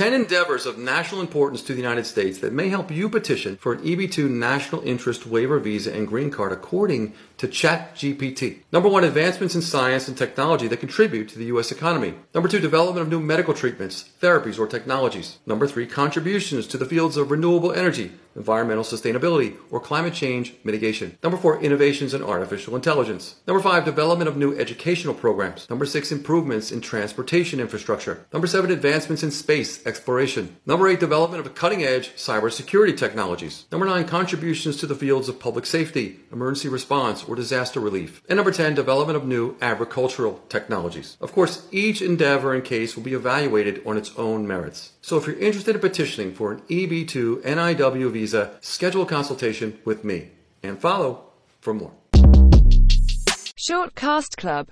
10 endeavors of national importance to the United States that may help you petition for an EB2 national interest waiver visa and green card according to ChatGPT. Number one, advancements in science and technology that contribute to the U.S. economy. Number two, development of new medical treatments, therapies, or technologies. Number three, contributions to the fields of renewable energy, environmental sustainability, or climate change mitigation. Number four, innovations in artificial intelligence. Number five, development of new educational programs. Number six, improvements in transportation infrastructure. Number seven, advancements in space exploration. Number eight, development of cutting edge cybersecurity technologies. Number nine, contributions to the fields of public safety, emergency response, or disaster relief. And number 10, development of new agricultural technologies. Of course, each endeavor and case will be evaluated on its own merits. So if you're interested in petitioning for an EB2 NIW visa, schedule a consultation with me. And follow for more. Short Cast Club